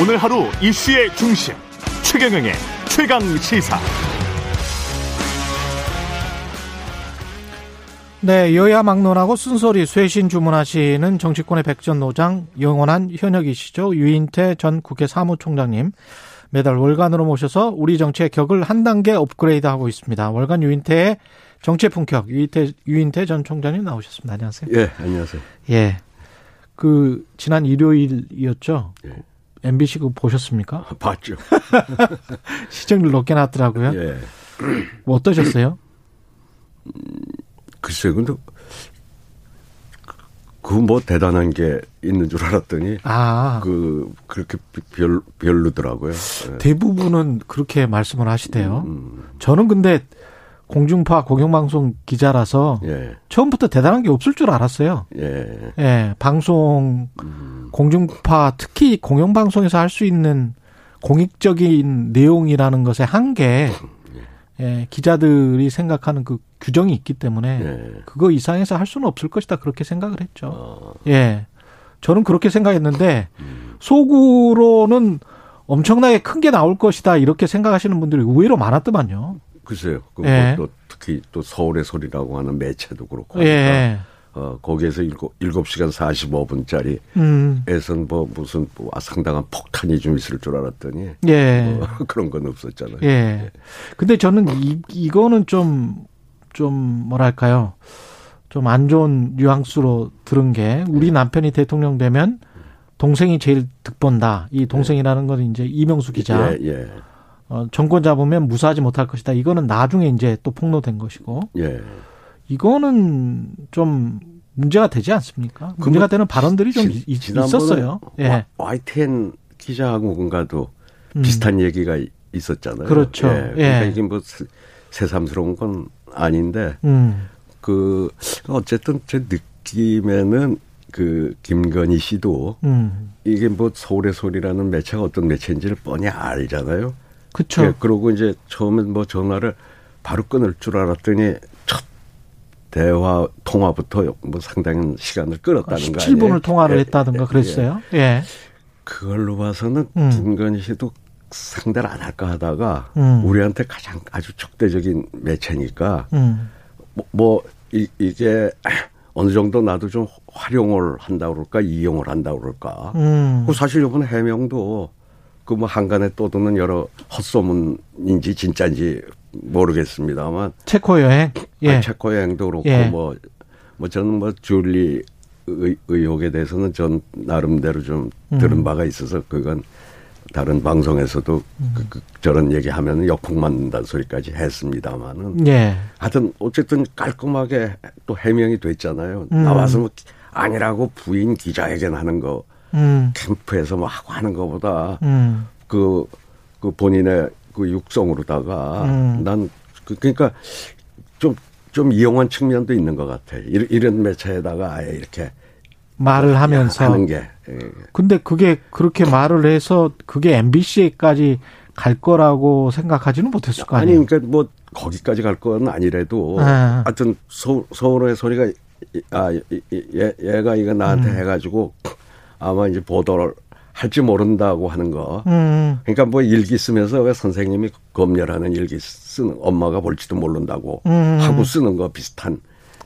오늘 하루 이슈의 중심 최경영의 최강 시사. 네, 여야 막론하고 쓴소리 쇄신 주문하시는 정치권의 백전노장 영원한 현역이시죠. 유인태 전 국회 사무총장님 매달 월간으로 모셔서 우리 정치의 격을 한 단계 업그레이드하고 있습니다. 월간 유인태의 정치 품격 유인태 유인태 전 총장님 나오셨습니다. 안녕하세요. 예, 안녕하세요. 예. 그 지난 일요일이었죠. 예. MBC 그 보셨습니까? 봤죠. 시청률 높게 났더라고요. 예. 뭐 어떠셨어요? 음, 글쎄요, 근데 그 뭐 대단한 게 있는 줄 알았더니 아. 그 그렇게 별 별로더라고요. 예. 대부분은 그렇게 말씀을 하시대요. 음, 음. 저는 근데 공중파 공영방송 기자라서 예. 처음부터 대단한 게 없을 줄 알았어요. 예. 예 방송 음. 공중파 특히 공영방송에서 할 수 있는 공익적인 내용이라는 것의 한계 예, 기자들이 생각하는 그 규정이 있기 때문에 예. 그거 이상해서 할 수는 없을 것이다 그렇게 생각을 했죠. 어. 예. 저는 그렇게 생각했는데 음. 속으로는 엄청나게 큰 게 나올 것이다 이렇게 생각하시는 분들이 의외로 많았더만요. 글쎄요. 그 예. 또 특히 또 서울의 소리라고 하는 매체도 그렇고 하니까 예. 어, 거기에서 일곱, 일곱 시간 사십오 분짜리 음. 에선 뭐 무슨 뭐 상당한 폭탄이 좀 있을 줄 알았더니 예. 뭐 그런 건 없었잖아요. 예. 예. 근데 저는 이, 이거는 좀, 좀 뭐랄까요. 좀 안 좋은 뉘앙스로 들은 게 우리 예. 남편이 대통령 되면 동생이 제일 득본다. 이 동생이라는 건 이제 이명수 기자. 예, 예. 어, 정권 잡으면 무사하지 못할 것이다. 이거는 나중에 이제 또 폭로된 것이고. 예. 이거는 좀 문제가 되지 않습니까? 문제가 되는 발언들이 좀 지, 있었어요. 예. YTN 기자하고 뭔가도 음. 비슷한 얘기가 있었잖아요. 그렇죠. 예. 그러니까 예. 이게 뭐 새삼스러운 건 아닌데 음. 그 어쨌든 제 느낌에는 그 김건희 씨도 음. 이게 뭐 서울의 소리라는 매체가 어떤 매체인지를 뻔히 알잖아요. 그렇죠. 예, 그러고 이제 처음엔 뭐 전화를 바로 끊을 줄 알았더니 첫 대화 통화부터 뭐 상당한 시간을 끌었다는 거 아니에요? 7분을 통화를 예, 했다든가 예, 그랬어요. 예. 예. 그걸로 봐서는 음. 김건희 씨도 상대를 안 할까 하다가 음. 우리한테 가장 아주 적대적인 매체니까 음. 뭐, 뭐 이, 이게 어느 정도 나도 좀 활용을 한다 그럴까 이용을 한다 그럴까. 음. 그 사실 이번 해명도 그 뭐 한간에 떠도는 여러 헛소문인지 진짜인지 모르겠습니다만 체코 여행, 예, 아, 체코 여행도 그렇고 예. 뭐, 뭐 저는 뭐 줄리 의, 의혹에 대해서는 전 나름대로 좀 음. 들은 바가 있어서 그건 다른 방송에서도 음. 그, 그, 저런 얘기하면 역풍 맞는다는 소리까지 했습니다마는 예. 하여튼 어쨌든 깔끔하게 또 해명이 됐잖아요. 음. 나와서 뭐 아니라고 부인 기자회견 하는 거 음. 캠프에서 뭐 하고 하는 것보다 음. 그, 그 본인의 그 육성으로다가 음. 난 그, 그러니까 좀, 좀 이용한 측면도 있는 것 같아. 이런, 이런 매체에다가 아예 이렇게 말을 하면서 하는 게. 예. 근데 그게 그렇게 말을 해서 그게 MBC에까지 갈 거라고 생각하지는 못했을 거 아니에요. 아니, 그러니까 뭐 거기까지 갈 건 아니래도 아. 하여튼 서, 서울의 소리가 아, 얘, 얘가 이거 나한테 음. 해가지고 아마 이제 보도를 할지 모른다고 하는 거. 음. 그러니까 뭐 일기 쓰면서 왜 선생님이 검열하는 일기 쓰는 엄마가 볼지도 모른다고 음. 하고 쓰는 거 비슷한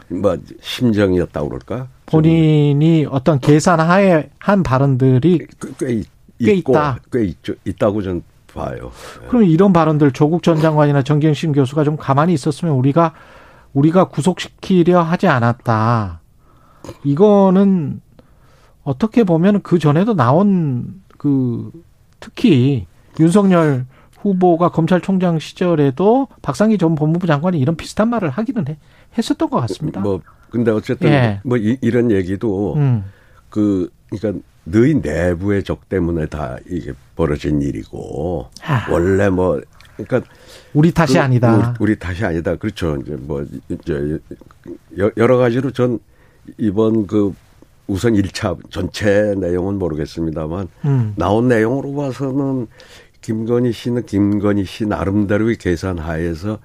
뭐 심정이었다고 그럴까? 본인이 어떤 계산하에 한 발언들이 꽤, 꽤 있고, 있다. 꽤 있죠. 있다고 전 봐요. 그럼 이런 발언들 조국 전 장관이나 정경심 교수가 좀 가만히 있었으면 우리가 우리가 구속시키려 하지 않았다. 이거는 어떻게 보면 그 전에도 나온 그 특히 윤석열 후보가 검찰총장 시절에도 박상기 전 법무부 장관이 이런 비슷한 말을 하기는 해, 했었던 것 같습니다. 뭐 근데 어쨌든 예. 뭐 이, 런 얘기도 음. 그 그러니까 너희 내부의 적 때문에 다 이게 벌어진 일이고 아. 원래 뭐 그러니까 우리 탓이 그, 아니다. 우리, 우리 탓이 아니다. 그렇죠. 이제 뭐 이제 여러 가지로 전 이번 그 우선 1차 전체 내용은 모르겠습니다만 음. 나온 내용으로 봐서는 김건희 씨는 김건희 씨 나름대로의 계산 하에서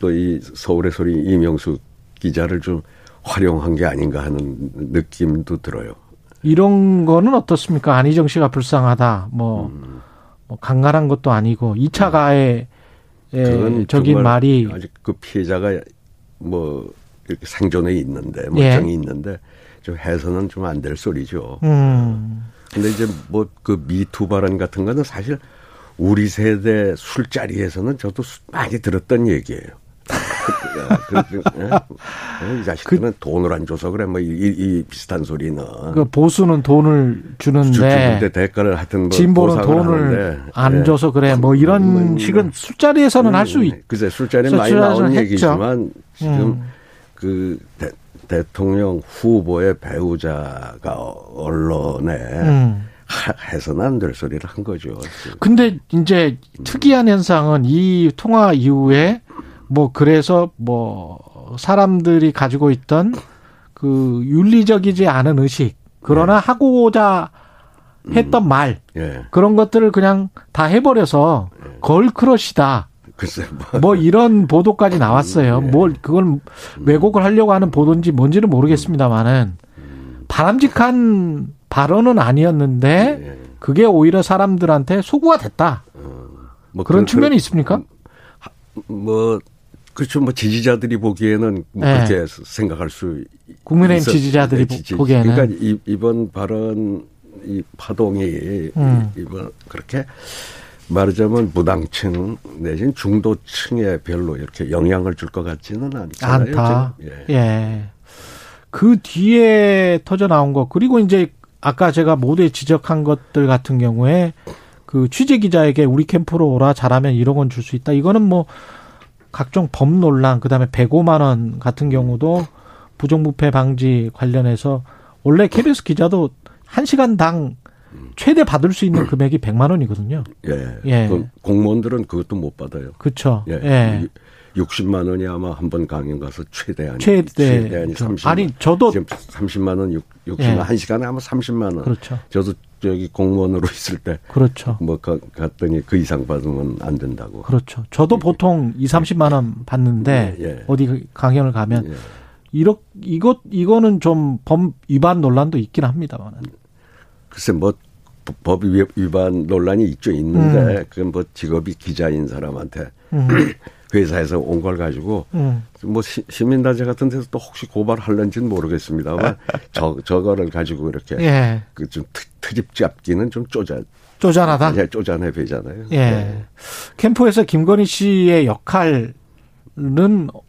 또 이 서울의 소리 이명수 기자를 좀 활용한 게 아닌가 하는 느낌도 들어요. 이런 거는 어떻습니까? 안희정 씨가 불쌍하다. 뭐, 음. 뭐 강간한 것도 아니고 2차 가해 적인 말이 아직 그 피해자가 뭐 생존에 있는데 멀쩡히 예. 있는데 좀 해서는 좀 안 될 소리죠. 음. 근데 이제 뭐 그 미투 발언 같은 거는 사실 우리 세대 술자리에서는 저도 많이 들었던 얘기예요. 그, 그, 그, 이 자식들은 그, 돈을 안 줘서 그래 뭐 이, 이 비슷한 소리는 그 보수는 돈을 주는데, 주는데 대가를 하여튼 뭐 진보는 돈을 안 네. 줘서 그래 뭐 이런 음, 뭐, 식은 술자리에서는 음, 할수 있. 글쎄 술자리 많이 나온 얘기지만 지금 음. 그 대, 대통령 후보의 배우자가 언론에 음. 해서는 안 될 소리를 한 거죠. 근데 이제 특이한 현상은 이 통화 이후에 뭐 그래서 뭐 사람들이 가지고 있던 그 윤리적이지 않은 의식 그러나 네. 하고자 했던 음. 말 예. 그런 것들을 그냥 다 해버려서 예. 걸크러시다. 글쎄 뭐. 뭐 이런 보도까지 나왔어요. 음, 예. 뭘 그걸 음. 왜곡을 하려고 하는 보도인지 뭔지는 모르겠습니다만은 음. 바람직한 발언은 아니었는데 예. 그게 오히려 사람들한테 소구가 됐다. 어, 뭐 그런, 그런 측면이 있습니까? 뭐 그렇죠. 뭐 지지자들이 보기에는 뭐 네. 그렇게 생각할 수 국민의힘 있었, 지지자들이 네, 지지, 보기에는 그러니까 이, 이번 발언 이 파동이 음. 이번 그렇게 말하자면 무당층 내진 중도층에 별로 이렇게 영향을 줄 것 같지는 않잖아요. 않다. 예. 예. 그 뒤에 터져 나온 것 그리고 이제 아까 제가 모두에 지적한 것들 같은 경우에 그 취재 기자에게 우리 캠프로 오라 잘하면 1억 원줄수 있다. 이거는 뭐 각종 법 논란, 그다음에 105만 원 같은 경우도 부정부패 방지 관련해서 원래 KBS 기자도 1시간당 최대 받을 수 있는 금액이 100만 원이거든요. 예. 예. 그 공무원들은 그것도 못 받아요. 그렇죠. 예. 예. 60만 원이 아마 한 번 강연 가서 최대한 최대 최대한이 30만 아니 저도 지금 30만 원 60만 예. 한 시간에 아마 30만 원. 그렇죠. 저도 저기 공무원으로 있을 때 그렇죠. 뭐 갔더니 그 이상 받으면 안 된다고. 그렇죠. 저도 예. 보통 2, 30만 원 받는데 예. 예. 어디 강연을 가면 예. 이렇 이것 이거는 좀법 위반 논란도 있긴 합니다만. 글쎄 뭐 법 위반 논란이 있죠 있는데 음. 그건 뭐 직업이 기자인 사람한테 음. 회사에서 온 걸 가지고 음. 뭐 시, 민단체 같은 데서 또 혹시 고발할는지는 모르겠습니다만 저 저거를 가지고 이렇게 예. 그좀 트집 잡기는 좀 쪼잔 쪼잔하다. 예, 쪼잔해 보이잖아요. 예. 네. 캠프에서 김건희 씨의 역할은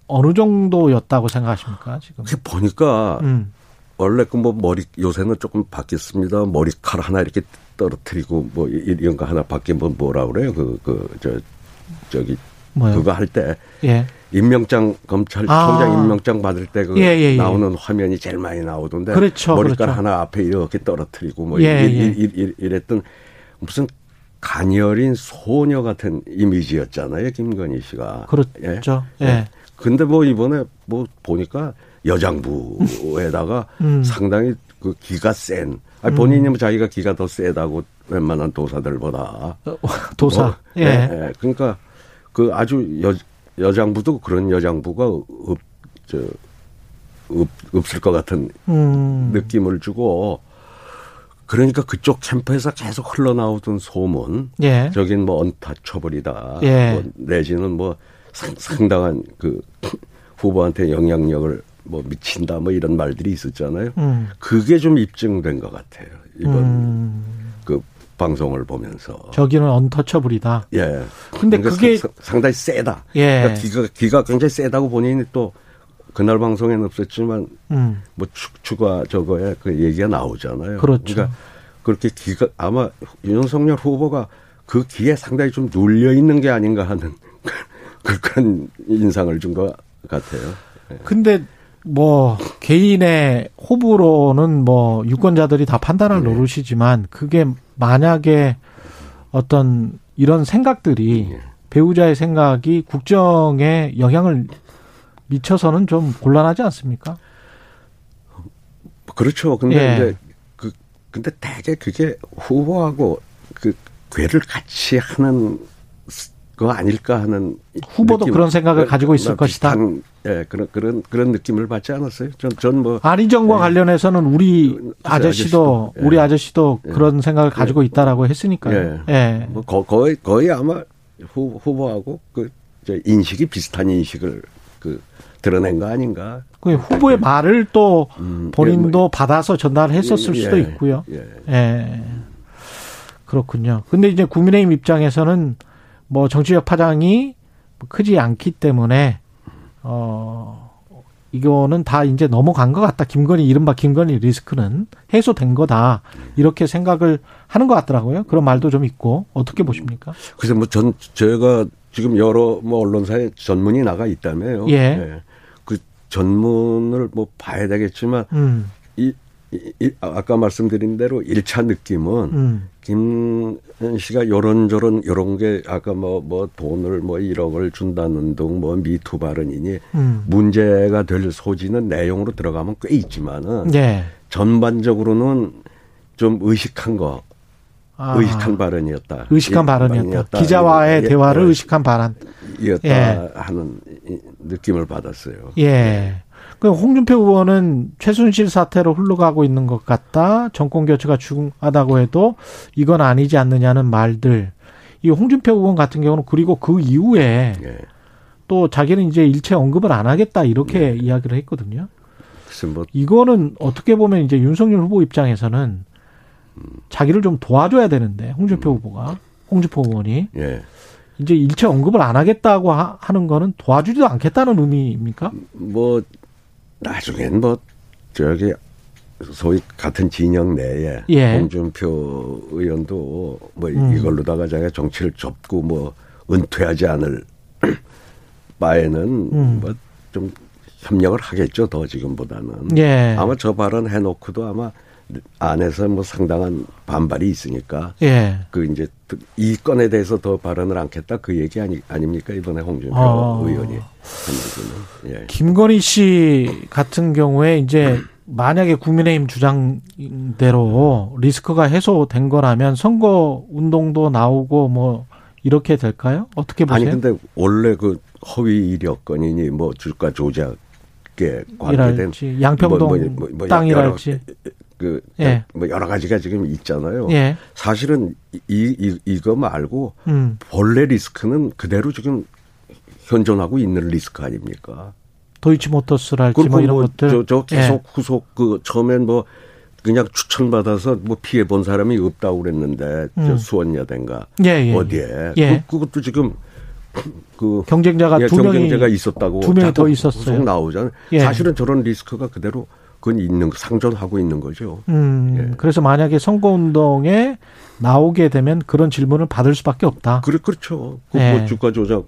어느 정도였다고 생각하십니까 지금? 보니까 음. 원래 그 뭐 머리 요새는 조금 바뀌었습니다. 머리칼 하나 이렇게 떨어뜨리고 뭐 이런 거 하나 바뀌면 뭐라 그래요? 그 그 저 저기 뭐요? 그거 할 때. 예. 임명장 검찰총장 아. 임명장 받을 때그 예, 예, 예, 나오는 화면이 제일 많이 나오던데 그렇죠, 머리카락 그렇죠. 하나 앞에 이렇게 떨어뜨리고 뭐 예, 이, 이, 이 랬던 무슨 가녀린 소녀 같은 이미지였잖아요 김건희 씨가 그렇죠. 예. 예. 근데 뭐 이번에 뭐 보니까 여장부에다가 음. 상당히 그 기가 센 아니 본인이 뭐 자기가 기가 더 세다고 웬만한 도사들보다 어, 도사 뭐, 예. 예. 그러니까 그 아주 여, 여장부도 그런 여장부가 없, 저, 없, 없을 것 같은 음. 느낌을 주고 그러니까 그쪽 캠프에서 계속 흘러나오던 소문, 예. 저긴 뭐 언타처벌이다, 예. 뭐 내지는 뭐 상, 상당한 그 후보한테 영향력을 뭐 미친다, 뭐 이런 말들이 있었잖아요. 음. 그게 좀 입증된 것 같아요 이번 음. 그 방송을 보면서 저기는 언터처블이다. 예. 근데 그러니까 그게 사, 상당히 세다. 예. 그러니까 기가 기가 굉장히 세다고 본인이 또 그날 방송에는 없었지만 음. 뭐 축, 추가 저거에 그 얘기가 나오잖아요. 그렇죠. 그러니까 그렇게 기가 아마 윤석열 후보가 그 기에 상당히 좀 눌려 있는 게 아닌가 하는 그런 인상을 준 것 같아요. 예. 근데 뭐 개인의 호불호는 뭐 유권자들이 다 판단할 네. 노릇이지만 그게 만약에 어떤 이런 생각들이 네. 배우자의 생각이 국정에 영향을 미쳐서는 좀 곤란하지 않습니까? 그렇죠. 근데 예. 이제 그 근데 대개 그게 후보하고 그 괴를 같이 하는 그 거 아닐까 하는 후보도 느낌. 그런 생각을 가지고 있을 것이다. 예, 그런 그런 그런 느낌을 받지 않았어요. 전 전뭐 안희정과 예. 관련해서는 우리 그 아저씨도, 아저씨도 예. 우리 아저씨도 예. 그런 생각을 가지고 예. 있다라고 했으니까요. 예. 예. 뭐 거의 거의 아마 후, 후보하고 그 인식이 비슷한 인식을 그 드러낸 거 아닌가. 그 후보의 말을 또 음, 본인도 뭐, 받아서 전달했었을 수도 있고요. 예. 그렇군요. 근데 이제 국민의힘 입장에서는 뭐 정치적 파장이 크지 않기 때문에 어 이거는 다 이제 넘어간 것 같다. 김건희 이른바 김건희 리스크는 해소된 거다. 이렇게 생각을 하는 것 같더라고요. 그런 말도 좀 있고 어떻게 보십니까? 그래서 뭐전 제가 지금 여러 뭐 언론사에 전문이 나가 있다며요. 예. 네. 그 전문을 뭐 봐야 되겠지만 음. 이, 이, 아까 말씀드린 대로 1차 느낌은 음. 김 씨가 요런저런 요런 게 아까 뭐뭐 뭐 돈을 뭐 1억을 준다는 등 뭐 미투 발언이니 음. 문제가 될 소지는 내용으로 들어가면 꽤 있지만은 네. 전반적으로는 좀 의식한 거 아. 의식한 발언이었다. 의식한 발언이었다. 기자와의 예, 대화를 예, 의식한 발언. 이었다 예. 하는 느낌을 받았어요. 예. 그 홍준표 의원은 최순실 사태로 흘러가고 있는 것 같다. 정권 교체가 중하다고 해도 이건 아니지 않느냐는 말들. 이 홍준표 의원 같은 경우는 그리고 그 이후에 네. 또 자기는 이제 일체 언급을 안 하겠다 이렇게 네. 이야기를 했거든요. 뭐 이거는 어떻게 보면 이제 윤석열 후보 입장에서는 자기를 좀 도와줘야 되는데 홍준표 음. 후보가 홍준표 의원이 예. 이제 일체 언급을 안 하겠다고 하 는 거는 도와주지도 않겠다는 의미입니까? 뭐 나중엔 뭐 저기 소위 같은 진영 내에 예. 홍준표 의원도 뭐 음. 이걸로다가 자기가 정치를 접고 뭐 은퇴하지 않을 바에는 음. 뭐좀 협력을 하겠죠 더 지금보다는 예. 아마 저 발언 해놓고도 아마 안에서 뭐 상당한 반발이 있으니까 예. 그 이제 이 건에 대해서 더 발언을 않겠다 그 얘기 아니 아닙니까 이번에 홍준표 아. 의원이. 김건희 씨 같은 경우에 이제 만약에 국민의힘 주장대로 리스크가 해소된 거라면 선거 운동도 나오고 뭐 이렇게 될까요? 어떻게 보세요? 아니 근데 원래 그 허위 이력 건이니 뭐 주가 조작에 관계된 양평동 뭐, 뭐, 뭐, 뭐 땅이랄지 그, 예. 뭐 여러 가지가 지금 있잖아요. 예. 사실은 이, 이, 이거 말고 음. 본래 리스크는 그대로 지금 현존하고 있는 리스크 아닙니까? 도이치모터스랄지 뭐 이런 뭐 것들. 저, 저 계속 예. 후속 그 처음엔 뭐 그냥 추천받아서 뭐 피해 본 사람이 없다고 그랬는데 음. 저 수원여대인가 예, 예, 어디에 예. 그, 그것도 지금 그 경쟁자가 예, 두 경쟁자가 있었다고 두 명이 더 있었어요. 나오잖아요. 예. 사실은 저런 리스크가 그대로 그건 있는 상존하고 있는 거죠. 음, 예. 그래서 만약에 선거 운동에 나오게 되면 그런 질문을 받을 수밖에 없다. 그래 그렇죠. 그 예. 뭐 주가 조작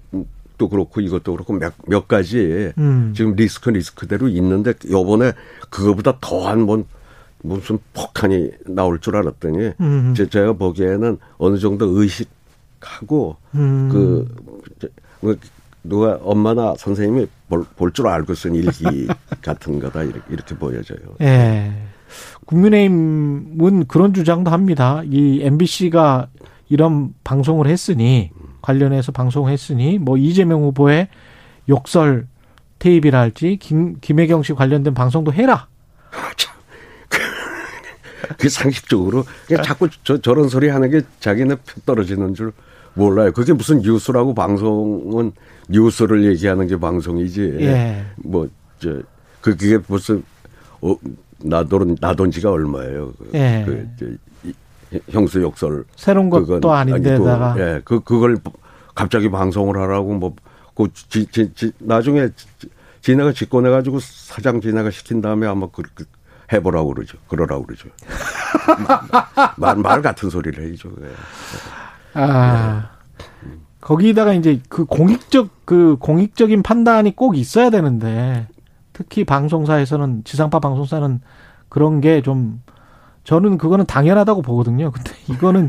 도 그렇고 이것도 그렇고 몇, 몇 가지 음. 지금 리스크 리스크대로 있는데 요번에 그거보다 더한 뭔 무슨 폭탄이 나올 줄 알았더니 음. 제가 보기에는 어느 정도 의식하고 음. 그뭐 누가 엄마나 선생님이 볼 줄 알고 쓴 일기 같은 거다 이렇게, 이렇게 보여져요. 예. 국민의힘은 그런 주장도 합니다. 이 MBC가 이런 방송을 했으니 관련해서 방송을 했으니 뭐 이재명 후보의 욕설 테이프랄지 김 김혜경 씨 관련된 방송도 해라. 그 상식적으로 그냥 자꾸 저, 저런 소리 하는 게 자기네 표 떨어지는 줄 몰라요. 그게 무슨 뉴스라고 방송은 뉴스를 얘기하는 게 방송이지. 예. 뭐, 저, 그, 그게 무슨, 어, 나돈, 나돈 지가 얼마예요. 그, 예. 그, 저, 이, 형수 욕설. 새로운 것도 아닌데다가. 아니고, 예. 그, 그걸 갑자기 방송을 하라고 뭐, 그, 지, 나중에 지네가 직권해 가지고 사장 지네가 시킨 다음에 아마 그, 그 해보라고 그러죠. 그러라고 그러죠. 말, 말 같은 소리를 해야죠. 예. 아. 거기다가 이제 그 공익적 그 공익적인 판단이 꼭 있어야 되는데 특히 방송사에서는 지상파 방송사는 그런 게좀 저는 그거는 당연하다고 보거든요. 근데 이거는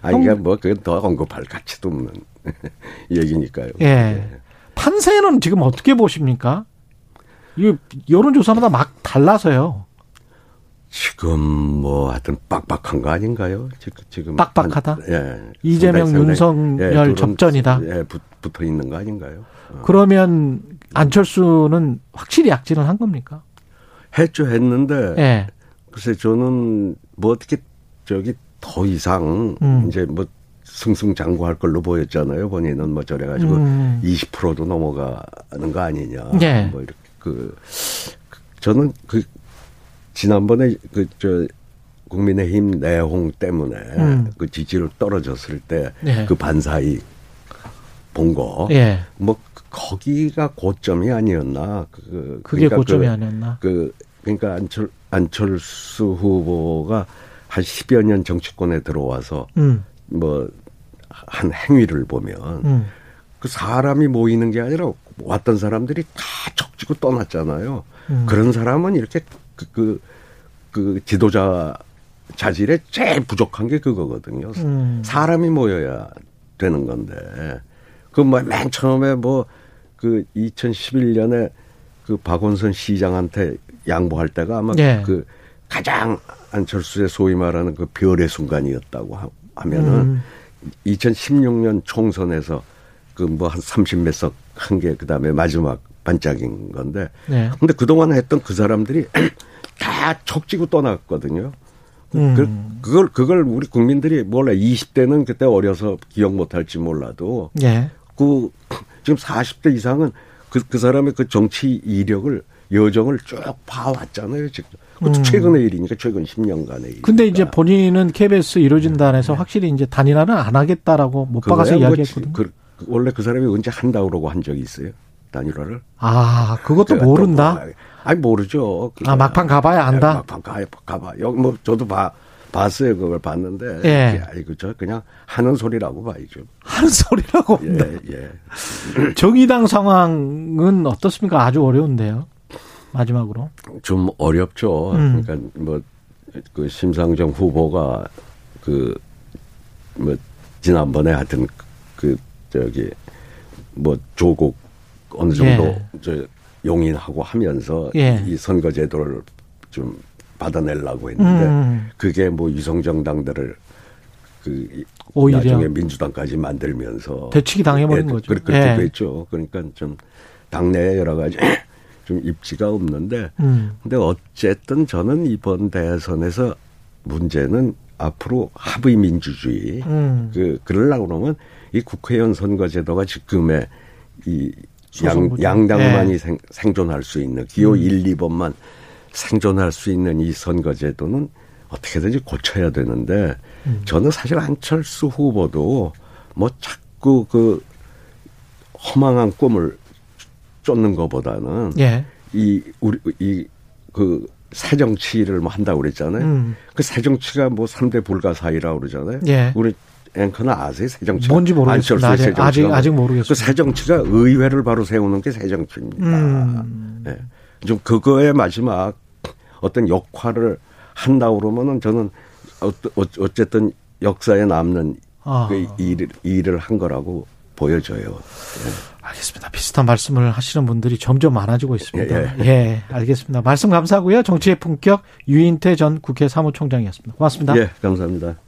아니 그러니까 뭐 그건 더 언급할 가치도 없는 얘기니까요. 예. 네. 판세는 지금 어떻게 보십니까? 이 여론조사마다 막 달라서요. 지금 뭐 하여튼 빡빡한 거 아닌가요? 지금 빡빡하다. 한, 예. 이재명 윤석열 예, 접전이다. 예, 붙, 붙어 있는 거 아닌가요? 어. 그러면 안철수는 확실히 약진을 한 겁니까? 했죠, 했는데. 예. 글쎄 저는 뭐 어떻게 저기 더 이상 음. 이제 뭐 승승장구할 걸로 보였잖아요. 본인은 뭐 저래 가지고 음. 20%도 넘어가는 거 아니냐. 네. 뭐 이렇게 그 저는 그 지난번에 그 저 국민의힘 내홍 때문에 음. 그 지지율 떨어졌을 때그 네. 반사이 본 거. 예. 뭐 거기가 고점이 아니었나. 그 그게 그러니까 고점이 그, 아니었나. 그 그러니까 안철 안철수 후보가 한 10여 년 정치권에 들어와서 음. 뭐한 행위를 보면 음. 그 사람이 모이는 게 아니라 왔던 사람들이 다 적지고 떠났잖아요. 음. 그런 사람은 이렇게 그, 그, 그 지도자 자질에 제일 부족한 게 그거거든요. 음. 사람이 모여야 되는 건데. 그 뭐 맨 처음에 뭐 그 2011년에 그 박원순 시장한테 양보할 때가 아마 네. 그 가장 안철수의 소위 말하는 그 별의 순간이었다고 하면은 음. 2016년 총선에서 그 뭐 한 30몇 석 한 게 그다음에 마지막 반짝인 건데. 네. 근데 그동안 했던 그 사람들이 다 척지고 떠났거든요. 음. 그, 그걸, 그걸 우리 국민들이 몰라. 20대는 그때 어려서 기억 못 할지 몰라도. 네. 그, 지금 40대 이상은 그, 그 사람의 그 정치 이력을, 여정을 쭉 봐왔잖아요, 지금. 그것도 음. 최근의 일이니까 최근 10년간의 일. 근데 이제 본인은 KBS 이루어진단에서 네. 확실히 이제 단일화는 안 하겠다라고 못 박아서 뭐 이야기했거든요. 그, 원래 그 사람이 언제 한다고 그러고 한 적이 있어요? 단일화를? 아, 그것도 모른다? 뭐, 아니, 모르죠. 아, 막판 가봐야 안다? 네, 막판 가, 가봐. 여기 뭐, 저도 봐. 봤어요. 그걸 봤는데. 예. 아이고, 저 그냥 하는 소리라고 봐야죠. 하는 소리라고. 예, 예. 정의당 상황은 어떻습니까? 아주 어려운데요. 마지막으로. 좀 어렵죠. 음. 그러니까 뭐, 그 심상정 후보가 그, 뭐, 지난번에 하여튼 그, 저기, 뭐, 조국 어느 정도 예. 저 용인하고 하면서 예. 이 선거 제도를 좀 받아내려고 했는데 음. 그게 뭐 유성정당들을 그 오히려. 나중에 민주당까지 만들면서 대치기 당해버린 예, 거죠. 그렇게 예. 됐죠. 그러니까 좀 당내에 여러 가지 좀 입지가 없는데 음. 근데 어쨌든 저는 이번 대선에서 문제는 앞으로 합의 민주주의 음. 그 그러려고 그러면 이 국회의원 선거제도가 지금의 이 양, 양당만이 네. 생, 생존할 수 있는 기호 음. 1, 2번만 생존할 수 있는 이 선거제도는 어떻게든지 고쳐야 되는데 음. 저는 사실 안철수 후보도 뭐 자꾸 그 허망한 꿈을 쫓는 것보다는 예. 이 우리 이그 새정치를 뭐 한다고 그랬잖아요. 음. 그 새정치가 뭐 3대 불가사의라고 그러잖아요. 예. 우리 앵커는 아세요? 새정치. 뭔지 모르겠습니다. 아직, 아직, 아직 모르겠어요. 그 새정치가 의회를 바로 세우는 게 새정치입니다. 음. 네. 좀 그거의 마지막 어떤 역할을 한다고 그러면은 저는 어쨌든 역사에 남는 아. 그 일을, 일을 한 거라고 보여져요. 네. 알겠습니다. 비슷한 말씀을 하시는 분들이 점점 많아지고 있습니다. 예, 예. 예, 알겠습니다. 말씀 감사하고요. 정치의 품격 유인태 전 국회 사무총장이었습니다. 고맙습니다. 예, 감사합니다.